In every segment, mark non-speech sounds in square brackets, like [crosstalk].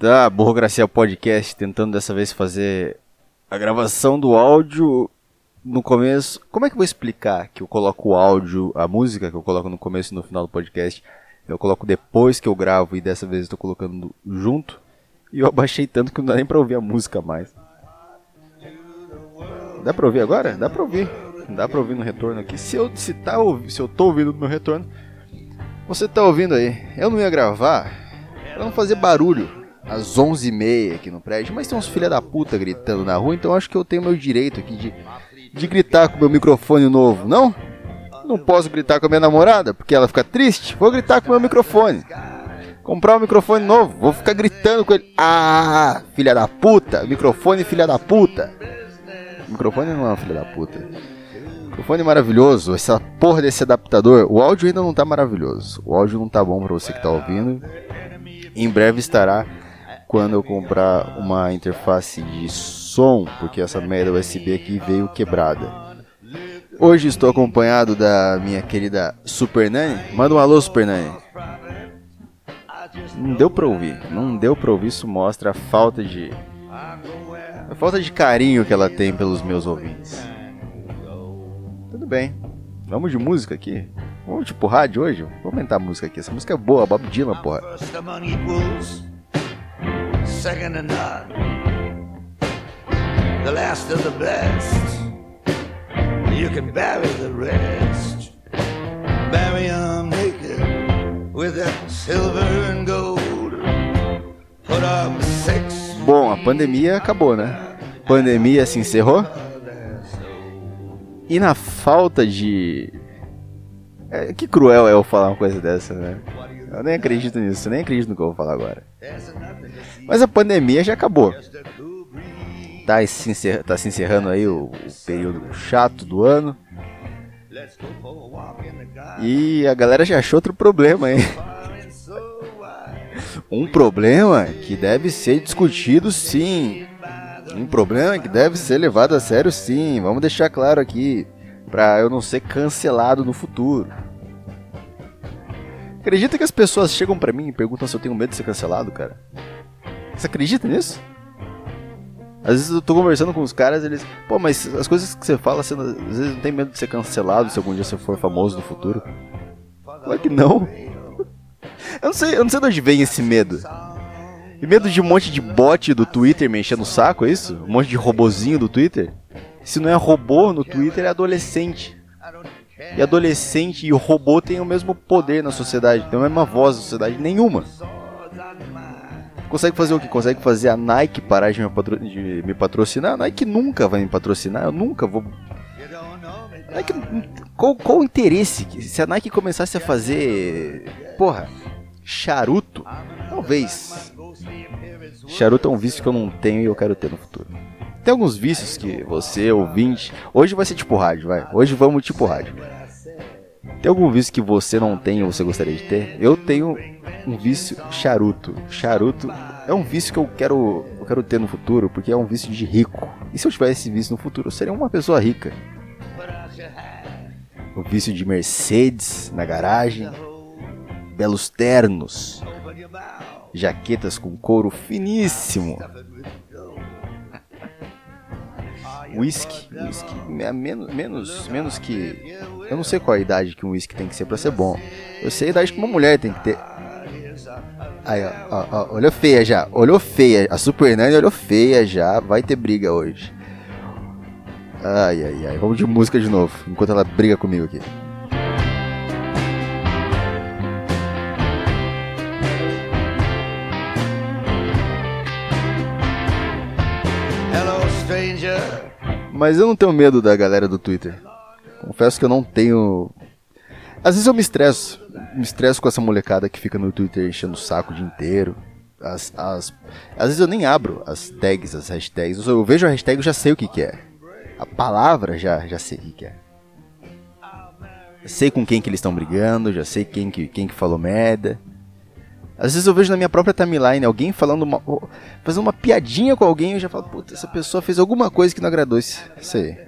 Tá, Burrocracia Podcast, tentando dessa vez fazer a gravação do áudio no começo. Como é que eu vou explicar que eu coloco o áudio, a música que eu coloco no começo e no final do podcast, eu coloco depois que eu gravo e dessa vez tô colocando junto? E eu abaixei tanto que não dá nem pra ouvir a música mais. Dá pra ouvir agora? Dá pra ouvir. Dá pra ouvir no retorno aqui. Se eu, se, tá, se eu tô ouvindo no meu retorno, você tá ouvindo aí. Eu não ia gravar pra não fazer barulho às 11h30 aqui no prédio, mas tem uns filha da puta gritando na rua, então acho que eu tenho meu direito aqui de, de gritar com meu microfone novo, não? Não posso gritar com a minha namorada, porque ela fica triste? Vou gritar com meu microfone. Comprar um microfone novo, vou ficar gritando com ele. Ah, filha da puta, microfone filha da puta. microfone não é filha da puta. microfone maravilhoso, essa porra desse adaptador. O áudio ainda não tá maravilhoso. O áudio não tá bom pra você que tá ouvindo. Em breve estará quando eu comprar uma interface de som, porque essa merda USB aqui veio quebrada. Hoje estou acompanhado da minha querida Super Nani. Manda um alô, Super Nani. Não deu pra ouvir, não deu pra ouvir, isso mostra a falta de. A falta de carinho que ela tem pelos meus ouvintes. Tudo bem, vamos de música aqui. Vamos tipo rádio hoje? Vou aumentar a música aqui. Essa música é boa, Bob Dylan, porra second to none. The last of the best. You can bury the rest. Bury them naked with that silver and gold. Put up six. Bom, a pandemia acabou, né? Pandemia se encerrou. E na falta de. É, que cruel é eu falar uma coisa dessa, né? Eu nem acredito nisso, nem acredito no que eu vou falar agora. Mas a pandemia já acabou. Tá se, tá se encerrando aí o, o período chato do ano. E a galera já achou outro problema aí. [laughs] Um problema que deve ser discutido sim. Um problema que deve ser levado a sério sim. Vamos deixar claro aqui. Pra eu não ser cancelado no futuro. Acredita que as pessoas chegam para mim e perguntam se eu tenho medo de ser cancelado, cara? Você acredita nisso? Às vezes eu tô conversando com os caras eles. Pô, mas as coisas que você fala, você, às vezes não tem medo de ser cancelado se algum dia você for famoso no futuro. Claro que não. [laughs] Eu não sei, eu não sei de onde vem esse medo. E medo de um monte de bot do Twitter me enchendo o saco, é isso? Um monte de robozinho do Twitter? Se não é robô no Twitter, é adolescente. E adolescente e o robô têm o mesmo poder na sociedade, tem a mesma voz na sociedade, nenhuma. Consegue fazer o que? Consegue fazer a Nike parar de me, patro... de me patrocinar? A Nike nunca vai me patrocinar, eu nunca vou. Nike... Qual, qual o interesse? Se a Nike começasse a fazer. Porra, charuto? Talvez. Charuto é um vício que eu não tenho e eu quero ter no futuro. Tem alguns vícios que você, ouvinte. Hoje vai ser tipo rádio, vai. Hoje vamos tipo rádio. Tem algum vício que você não tem ou você gostaria de ter? Eu tenho um vício charuto. Charuto é um vício que eu quero, eu quero ter no futuro, porque é um vício de rico. E se eu tivesse esse vício no futuro, eu seria uma pessoa rica. O vício de Mercedes na garagem, belos ternos, jaquetas com couro finíssimo, whisky, whisky menos, menos, menos que. Eu não sei qual a idade que um whisky tem que ser pra ser bom. Eu sei a idade que uma mulher tem que ter. Aí, ó, ó, ó, olhou feia já, olhou feia. A Super Nani olhou feia já, vai ter briga hoje. Ai, ai, ai, vamos de música de novo, enquanto ela briga comigo aqui. Mas eu não tenho medo da galera do Twitter. Confesso que eu não tenho. Às vezes eu me estresso. Me estresso com essa molecada que fica no Twitter enchendo o saco o dia inteiro. As, as... Às vezes eu nem abro as tags, as hashtags. Eu vejo a hashtag e já sei o que, que é. A palavra já, já sei o que, que é. sei com quem que eles estão brigando, já sei quem que, quem que falou merda. Às vezes eu vejo na minha própria timeline alguém falando uma, fazendo uma piadinha com alguém e eu já falo, puta, essa pessoa fez alguma coisa que não agradou isso aí.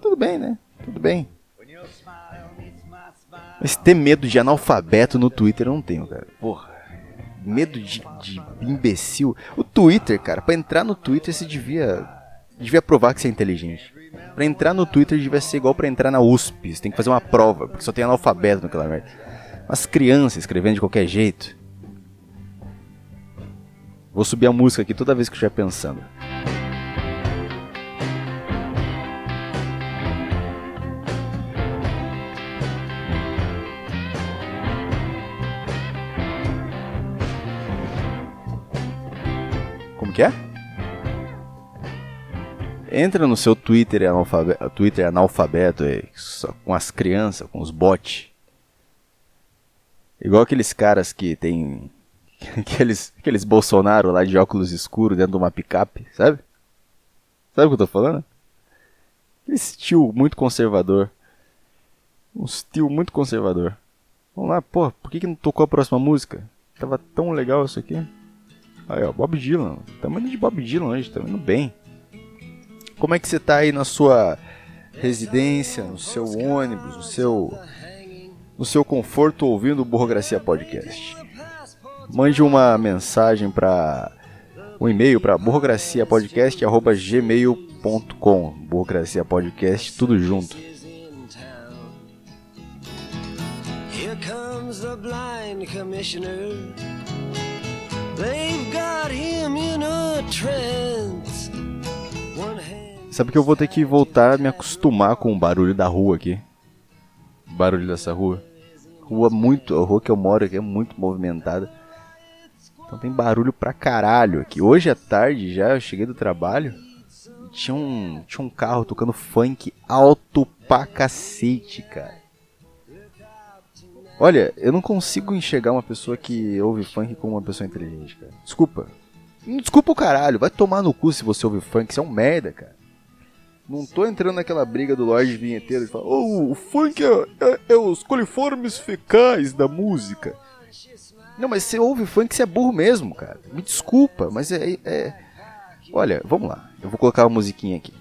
Tudo bem, né? Tudo bem. Mas ter medo de analfabeto no Twitter eu não tenho, cara. Porra. medo de, de imbecil. O Twitter, cara, pra entrar no Twitter você devia. Devia provar que você é inteligente. Pra entrar no Twitter devia ser igual pra entrar na USP. Você tem que fazer uma prova, porque só tem analfabeto naquela merda. As crianças escrevendo de qualquer jeito. Vou subir a música aqui toda vez que eu estiver pensando. Como que é? Entra no seu Twitter analfabeto, Twitter analfabeto aí, com as crianças, com os bots. Igual aqueles caras que tem [laughs] aqueles, aqueles Bolsonaro lá de óculos escuros dentro de uma picape, sabe? Sabe o que eu tô falando? Esse tio muito conservador. Um tio muito conservador. Vamos lá, pô, por que, que não tocou a próxima música? Tava tão legal isso aqui. Aí, ó, Bob Dylan. Tamo indo de Bob Dylan hoje, tamo indo bem. Como é que você tá aí na sua residência, no seu ônibus, no seu no seu conforto ouvindo o Burrocracia Podcast? Mande uma mensagem para um e-mail para burocraciapodcast@gmail.com. Burocracia Podcast tudo junto. Here comes the blind commissioner. They've got him in a trance. Sabe que eu vou ter que voltar a me acostumar com o barulho da rua aqui. O barulho dessa rua. Rua muito, a rua que eu moro aqui é muito movimentada. Então tem barulho pra caralho aqui. Hoje à tarde já, eu cheguei do trabalho. Tinha um, tinha um carro tocando funk alto pra cacete, cara. Olha, eu não consigo enxergar uma pessoa que ouve funk como uma pessoa inteligente, cara. Desculpa. Desculpa o caralho, vai tomar no cu se você ouve funk, isso é um merda, cara. Não tô entrando naquela briga do Lorde Vinheteiro de falar, oh, o funk é, é, é os coliformes fecais da música. Não, mas você ouve funk, você é burro mesmo, cara. Me desculpa, mas é, é... Olha, vamos lá. Eu vou colocar uma musiquinha aqui.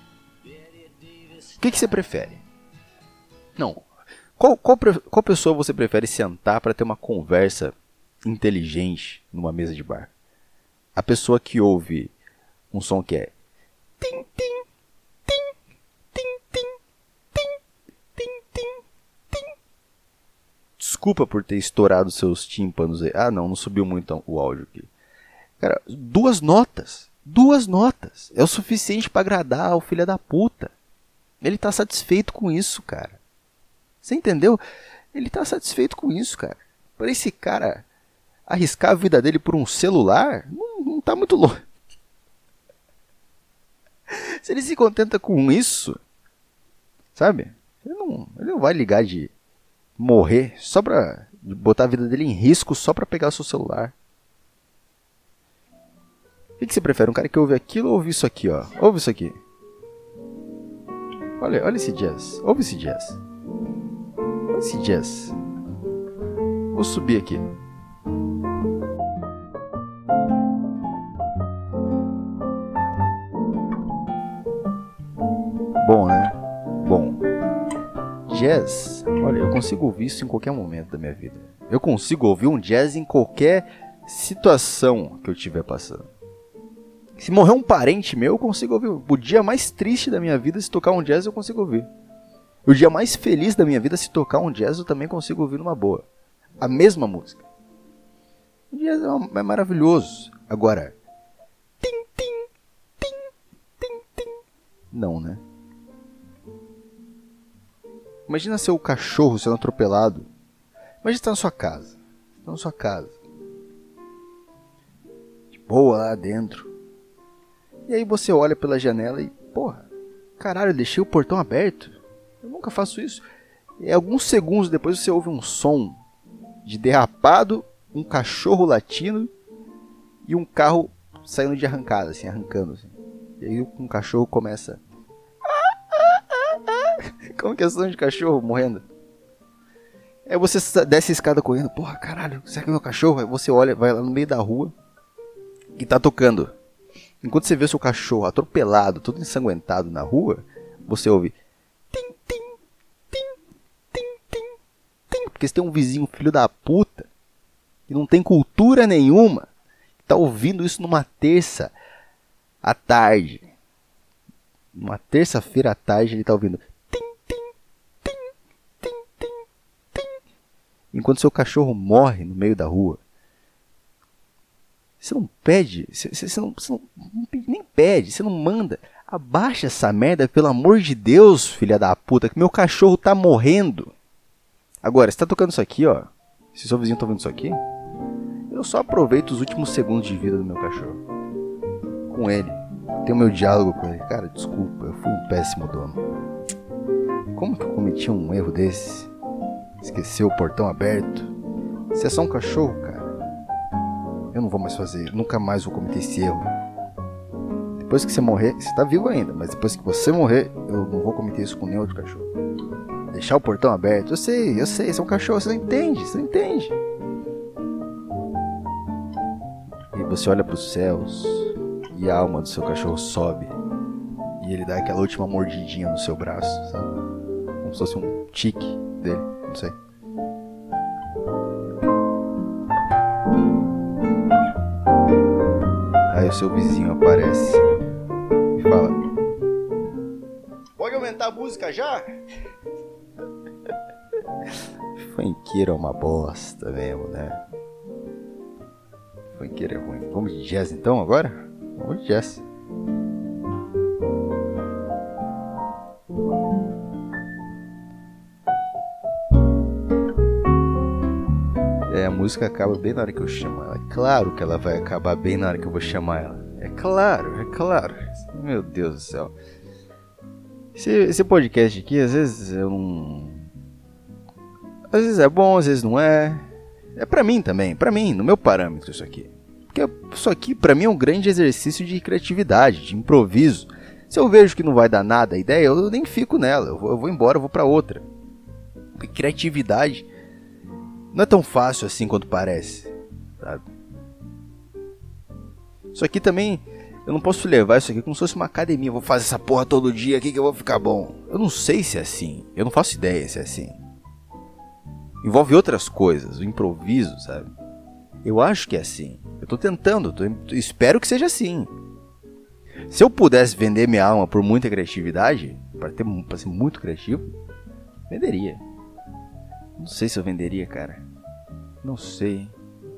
O que, que você prefere? Não. Qual, qual, qual pessoa você prefere sentar para ter uma conversa inteligente numa mesa de bar? A pessoa que ouve um som que é tim, tim, Desculpa por ter estourado seus tímpanos aí. Ah, não, não subiu muito o áudio aqui. Cara, duas notas. Duas notas. É o suficiente para agradar o filho da puta. Ele tá satisfeito com isso, cara. Você entendeu? Ele tá satisfeito com isso, cara. Para esse cara arriscar a vida dele por um celular, não, não tá muito louco. Se ele se contenta com isso, sabe? Ele não, ele não vai ligar de morrer só pra botar a vida dele em risco só pra pegar o seu celular. O que, que você prefere? Um cara que ouve aquilo ou ouve isso aqui, ó? Ouve isso aqui. Olha, olha esse jazz. Ouve esse jazz. Olha esse jazz. Vou subir aqui. Bom, né? Jazz Olha, eu consigo ouvir isso em qualquer momento da minha vida. Eu consigo ouvir um jazz em qualquer situação que eu estiver passando. Se morrer um parente meu, eu consigo ouvir. O dia mais triste da minha vida, se tocar um jazz, eu consigo ouvir. O dia mais feliz da minha vida, se tocar um jazz, eu também consigo ouvir numa boa. A mesma música. O jazz é, é maravilhoso. Agora, tim, tim, tim, tim, tim. Não, né? Imagina seu cachorro sendo atropelado. Imagina estar na sua casa. Está na sua casa. De boa lá dentro. E aí você olha pela janela e, porra, caralho, eu deixei o portão aberto. Eu nunca faço isso. E alguns segundos depois você ouve um som de derrapado, um cachorro latindo e um carro saindo de arrancada, assim, arrancando. Assim. E aí um cachorro começa [laughs] como que é som de cachorro morrendo? Aí você desce a escada correndo, porra, caralho, será que é meu cachorro? Aí você olha, vai lá no meio da rua e tá tocando. Enquanto você vê seu cachorro atropelado, todo ensanguentado na rua, você ouve tim, tim, tim, tim, tim, tim, porque você tem um vizinho filho da puta que não tem cultura nenhuma, tá ouvindo isso numa terça à tarde. Uma terça-feira à tarde ele tá ouvindo. Enquanto seu cachorro morre no meio da rua. Você não pede, você, você, não, você não, nem pede, você não manda. Abaixa essa merda, pelo amor de Deus, filha da puta, que meu cachorro tá morrendo. Agora, você tá tocando isso aqui, ó. Se seu vizinho tá ouvindo isso aqui, eu só aproveito os últimos segundos de vida do meu cachorro. Com ele. Tenho meu diálogo com ele. Cara, desculpa, eu fui um péssimo dono. Como que eu cometi um erro desse? Esqueceu o portão aberto? Você é só um cachorro, cara. Eu não vou mais fazer, nunca mais vou cometer esse erro. Depois que você morrer, você tá vivo ainda, mas depois que você morrer, eu não vou cometer isso com nenhum outro cachorro. Deixar o portão aberto, eu sei, eu sei, você é um cachorro, você não entende, você não entende. você olha para os céus e a alma do seu cachorro sobe e ele dá aquela última mordidinha no seu braço, sabe? Como se fosse um tique dele, sei. Aí o seu vizinho aparece e fala: Pode aumentar a música já? Funkeiro é uma bosta mesmo, né? Funkeiro é ruim. Vamos de jazz então agora? Vamos de jazz. Música acaba bem na hora que eu chamo ela. É claro que ela vai acabar bem na hora que eu vou chamar ela. É claro, é claro. Meu Deus do céu. Esse, esse podcast aqui, às vezes eu não. Às vezes é bom, às vezes não é. É para mim também, para mim, no meu parâmetro isso aqui. Porque isso aqui para mim é um grande exercício de criatividade, de improviso. Se eu vejo que não vai dar nada a ideia, eu nem fico nela, eu vou, eu vou embora, eu vou para outra. Criatividade não é tão fácil assim quanto parece, sabe? Isso aqui também eu não posso levar isso aqui como se fosse uma academia. Vou fazer essa porra todo dia aqui que eu vou ficar bom. Eu não sei se é assim. Eu não faço ideia se é assim envolve outras coisas, o improviso, sabe? Eu acho que é assim. Eu tô tentando, tô, espero que seja assim. Se eu pudesse vender minha alma por muita criatividade, para ter para ser muito criativo, venderia. Não sei se eu venderia, cara. Não sei.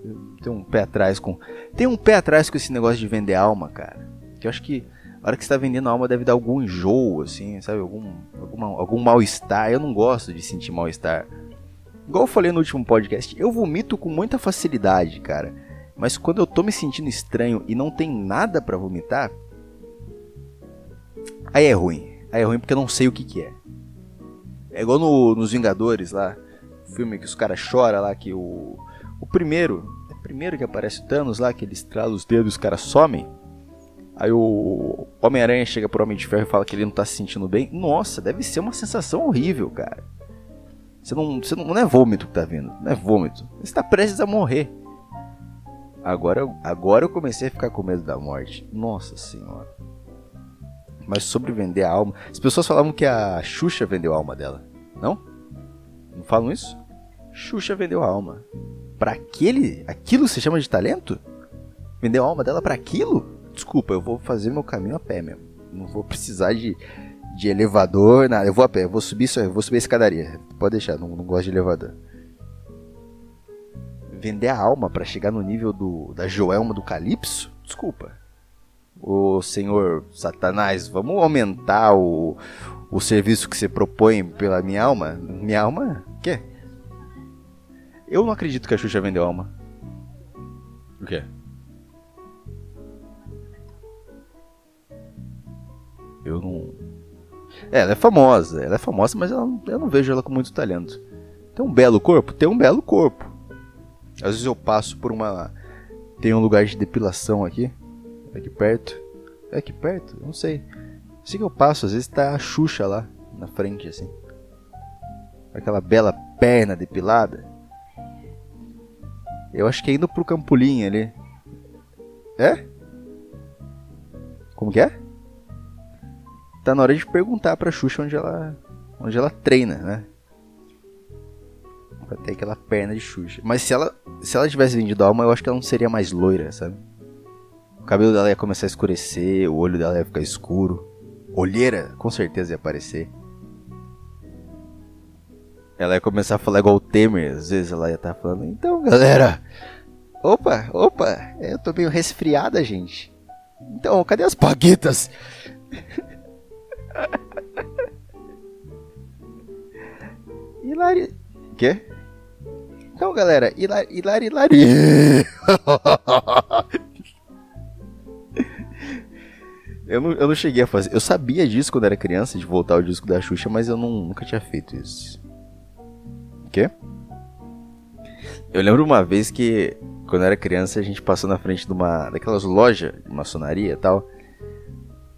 Eu tenho um pé atrás com. Tem um pé atrás com esse negócio de vender alma, cara. Que eu acho que a hora que você tá vendendo a alma deve dar algum enjoo, assim, sabe? Algum, alguma, algum mal-estar. Eu não gosto de sentir mal-estar. Igual eu falei no último podcast, eu vomito com muita facilidade, cara. Mas quando eu tô me sentindo estranho e não tem nada para vomitar, aí é ruim. Aí é ruim porque eu não sei o que, que é. É igual no, nos Vingadores lá, filme que os caras choram lá, que o. O primeiro. É o primeiro que aparece o Thanos lá, que ele estrala os dedos e os caras somem. Aí o Homem-Aranha chega pro Homem de Ferro e fala que ele não tá se sentindo bem. Nossa, deve ser uma sensação horrível, cara. Você não, você não, não é vômito que tá vindo, não é vômito. Você está prestes a morrer. Agora, agora eu comecei a ficar com medo da morte. Nossa senhora. Mas sobre vender a alma. As pessoas falavam que a Xuxa vendeu a alma dela. Não? Não falam isso? Xuxa vendeu a alma. Para aquele. Aquilo se chama de talento? Vendeu a alma dela para aquilo? Desculpa, eu vou fazer meu caminho a pé mesmo. Não vou precisar de de elevador, nada. Eu vou a pé, eu vou subir eu vou subir a escadaria. Pode deixar, não, não gosto de elevador. Vender a alma para chegar no nível do da Joelma do Calypso? Desculpa. O senhor Satanás, vamos aumentar o, o serviço que você propõe pela minha alma? Minha alma? Quê? Eu não acredito que a Xuxa vendeu alma. O quê? Eu não. É, ela é famosa, ela é famosa, mas eu não vejo ela com muito talento. Tem um belo corpo? Tem um belo corpo. Às vezes eu passo por uma. Tem um lugar de depilação aqui. Aqui perto. É aqui perto? Não sei. Assim que eu passo, às vezes tá a Xuxa lá na frente, assim. Aquela bela perna depilada. Eu acho que é indo pro Campolim ali. É? Como que é? tá na hora de perguntar pra Xuxa onde ela, onde ela treina, né? pra ter aquela perna de Xuxa. Mas se ela, se ela tivesse vendido alma, eu acho que ela não seria mais loira, sabe? O cabelo dela ia começar a escurecer, o olho dela ia ficar escuro. Olheira, com certeza ia aparecer. Ela ia começar a falar igual o Temer, às vezes ela ia estar tá falando, então galera, opa, opa, eu tô meio resfriada, gente. Então, cadê as paguetas? [laughs] Hilari... Quê? Então, galera, Hilari... Hilari... Hilari... [laughs] [laughs] eu, não, eu não cheguei a fazer... Eu sabia disso quando era criança, de voltar o disco da Xuxa, mas eu não, nunca tinha feito isso. Quê? Eu lembro uma vez que, quando eu era criança, a gente passou na frente de uma daquelas lojas de maçonaria e tal.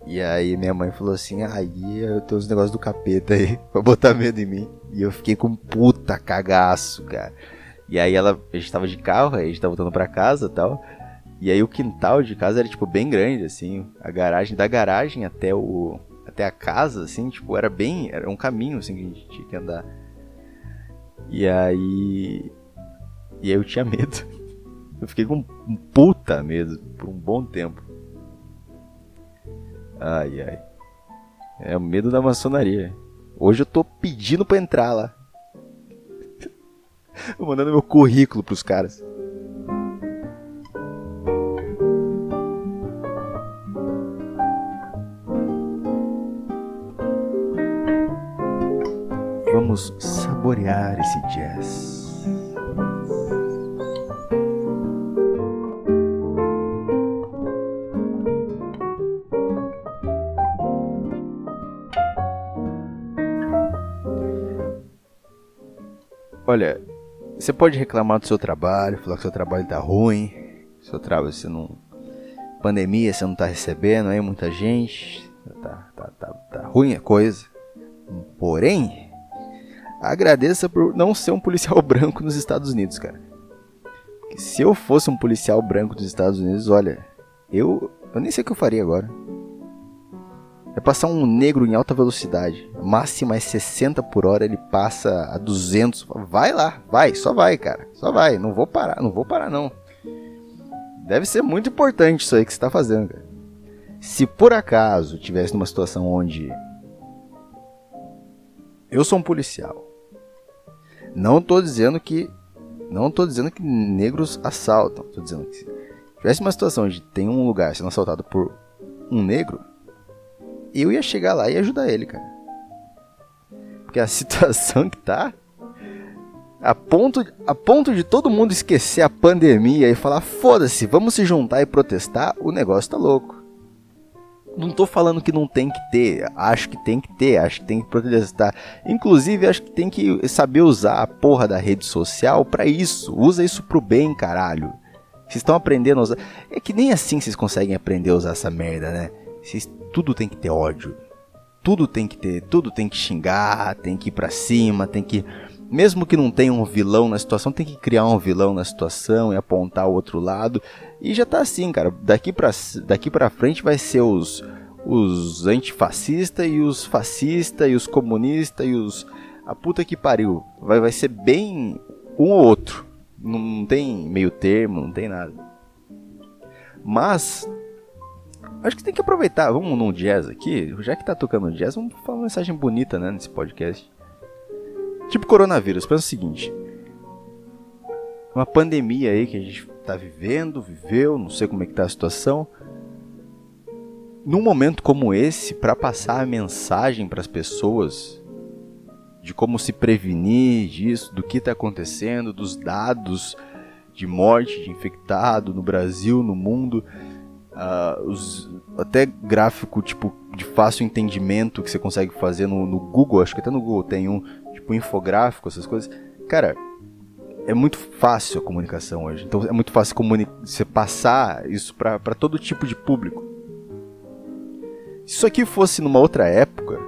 E aí minha mãe falou assim, aí eu tenho os negócios do capeta aí, [laughs] pra botar medo em mim. E eu fiquei com puta cagaço, cara. E aí ela, a gente tava de carro, aí a gente tava voltando pra casa e tal. E aí o quintal de casa era, tipo, bem grande, assim. A garagem, da garagem até o... Até a casa, assim, tipo, era bem... Era um caminho, assim, que a gente tinha que andar. E aí... E aí eu tinha [laughs] medo. Eu fiquei com um puta medo por um bom tempo. Ai, ai. É o medo da maçonaria. Hoje eu tô pedindo pra entrar lá. [laughs] Mandando meu currículo pros caras. Vamos saborear esse jazz. Olha, você pode reclamar do seu trabalho, falar que seu trabalho tá ruim, seu trabalho você não. Pandemia, você não tá recebendo aí muita gente, tá, tá, tá, tá ruim a coisa. Porém, agradeça por não ser um policial [laughs] branco nos Estados Unidos, cara. Se eu fosse um policial branco dos Estados Unidos, olha, eu, eu nem sei o que eu faria agora. É passar um negro em alta velocidade. Máxima é 60 por hora, ele passa a 200. Vai lá, vai, só vai, cara. Só vai, não vou parar, não vou parar não. Deve ser muito importante isso aí que você está fazendo, cara. Se por acaso tivesse numa situação onde eu sou um policial, não estou dizendo que não estou dizendo que negros assaltam, estou dizendo que se tivesse uma situação onde tem um lugar sendo assaltado por um negro, eu ia chegar lá e ajudar ele, cara. Porque a [laughs] situação que tá. A ponto, a ponto de todo mundo esquecer a pandemia e falar: foda-se, vamos se juntar e protestar, o negócio tá louco. Não tô falando que não tem que ter, acho que tem que ter, acho que tem que protestar. Inclusive, acho que tem que saber usar a porra da rede social para isso. Usa isso pro bem, caralho. Vocês estão aprendendo a usar. É que nem assim vocês conseguem aprender a usar essa merda, né? Vocês tudo tem que ter ódio. Tudo tem que ter, tudo tem que xingar, tem que ir pra cima, tem que. Mesmo que não tenha um vilão na situação, tem que criar um vilão na situação e apontar o outro lado. E já tá assim, cara. Daqui pra, daqui pra frente vai ser os, os antifascistas e os fascistas e os comunistas e os. A puta que pariu. Vai, vai ser bem um ou outro. Não tem meio termo, não tem nada. Mas Acho que tem que aproveitar. Vamos num jazz aqui. Já que tá tocando jazz, vamos falar uma mensagem bonita, né, nesse podcast. Tipo coronavírus, pensa o seguinte. Uma pandemia aí que a gente tá vivendo, viveu, não sei como é que tá a situação. Num momento como esse, para passar a mensagem para as pessoas de como se prevenir disso, do que está acontecendo, dos dados de morte, de infectado no Brasil, no mundo, Uh, os, até gráfico tipo de fácil entendimento que você consegue fazer no, no, Google, acho que até no Google tem um tipo infográfico, essas coisas. Cara, é muito fácil a comunicação hoje. Então é muito fácil você passar isso para todo tipo de público. Se isso aqui fosse numa outra época,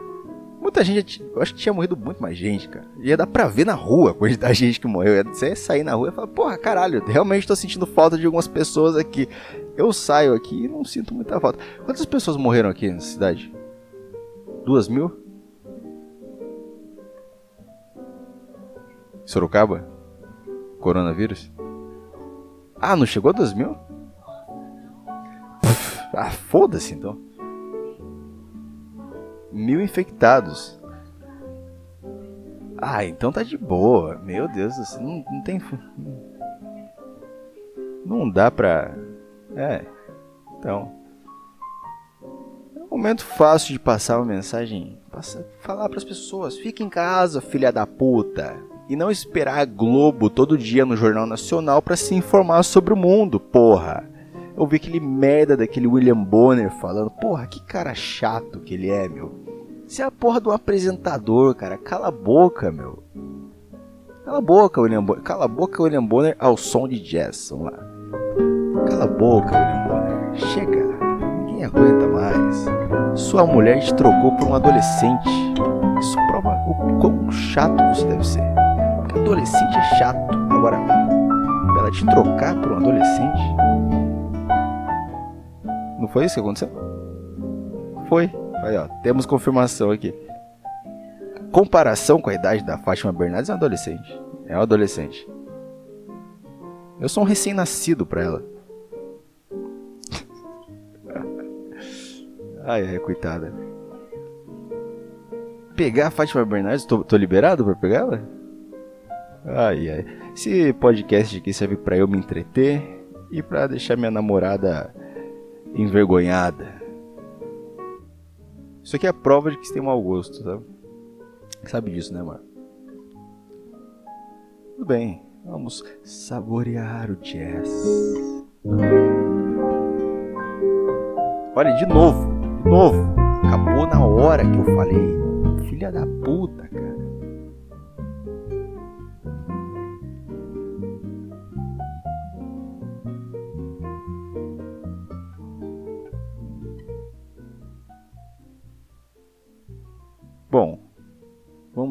muita gente, eu acho que tinha morrido muito mais gente, cara. Ia dar pra ver na rua a quantidade de gente que morreu. Você ia sair na rua e falar, porra, caralho, realmente tô sentindo falta de algumas pessoas aqui. Eu saio aqui e não sinto muita falta. Quantas pessoas morreram aqui na cidade? Duas mil? Sorocaba? Coronavírus? Ah, não chegou a 2 mil? Ah, foda-se então. Mil infectados. Ah, então tá de boa. Meu Deus céu. Não, não tem. Não dá pra. É. Então. É um momento fácil de passar uma mensagem. Passar, falar pras pessoas: fica em casa, filha da puta. E não esperar a Globo todo dia no Jornal Nacional para se informar sobre o mundo, porra. Eu vi aquele merda daquele William Bonner falando, porra, que cara chato que ele é, meu. Você é a porra do apresentador, cara. Cala a boca, meu. Cala a boca, William Bonner. Cala a boca, William Bonner, ao som de jazz. Vamos lá. Cala a boca, William Bonner. Chega. Ninguém aguenta mais. Sua mulher te trocou por um adolescente. Isso prova o quão chato você deve ser. Adolescente é chato. Agora, ela te trocar por um adolescente. Não foi isso que aconteceu? Foi. Aí, ó, temos confirmação aqui. Comparação com a idade da Fátima Bernardes é um adolescente. É um adolescente. Eu sou um recém-nascido pra ela. [laughs] ai, ai, coitada. Pegar a Fátima Bernardes, tô, tô liberado pra pegar ela? Ai, ai. Esse podcast aqui serve pra eu me entreter e pra deixar minha namorada envergonhada. Isso aqui é a prova de que você tem mau gosto, sabe? Sabe disso, né, mano? Tudo bem, vamos saborear o jazz. Olha, de novo, de novo. Acabou na hora que eu falei. Filha da puta, cara.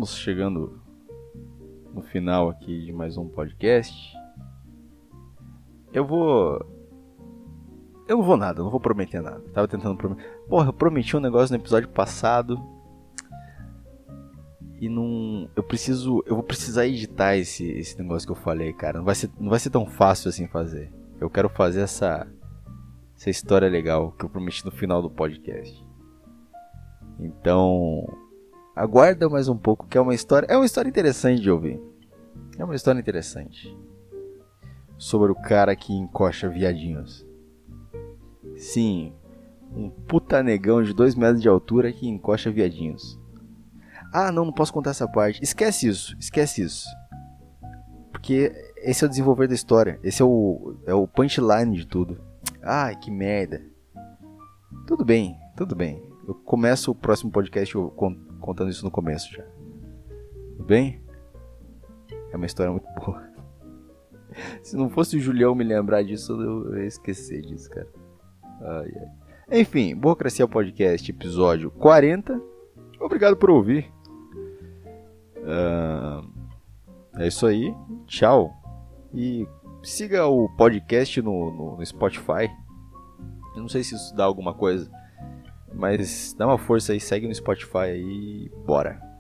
Vamos chegando no final aqui de mais um podcast. Eu vou. Eu não vou nada, não vou prometer nada. Tava tentando prometer. Porra, eu prometi um negócio no episódio passado. E não. Eu preciso. Eu vou precisar editar esse, esse negócio que eu falei, cara. Não vai, ser, não vai ser tão fácil assim fazer. Eu quero fazer essa. Essa história legal que eu prometi no final do podcast. Então Aguarda mais um pouco, que é uma história. É uma história interessante de ouvir. É uma história interessante. Sobre o cara que encoxa viadinhos. Sim, um puta negão de 2 metros de altura que encoxa viadinhos. Ah, não, não posso contar essa parte. Esquece isso, esquece isso. Porque esse é o desenvolver da história. Esse é o, é o punchline de tudo. Ai, que merda. Tudo bem, tudo bem. Eu começo o próximo podcast contando isso no começo já. Tudo bem? É uma história muito boa. [laughs] Se não fosse o Julião me lembrar disso, eu ia esquecer disso, cara. Ai, ai. Enfim, Burocracia Podcast, episódio 40. Obrigado por ouvir. Uh, é isso aí. Tchau. E siga o podcast no, no, no Spotify. Eu não sei se isso dá alguma coisa. Mas dá uma força aí, segue no Spotify aí, bora.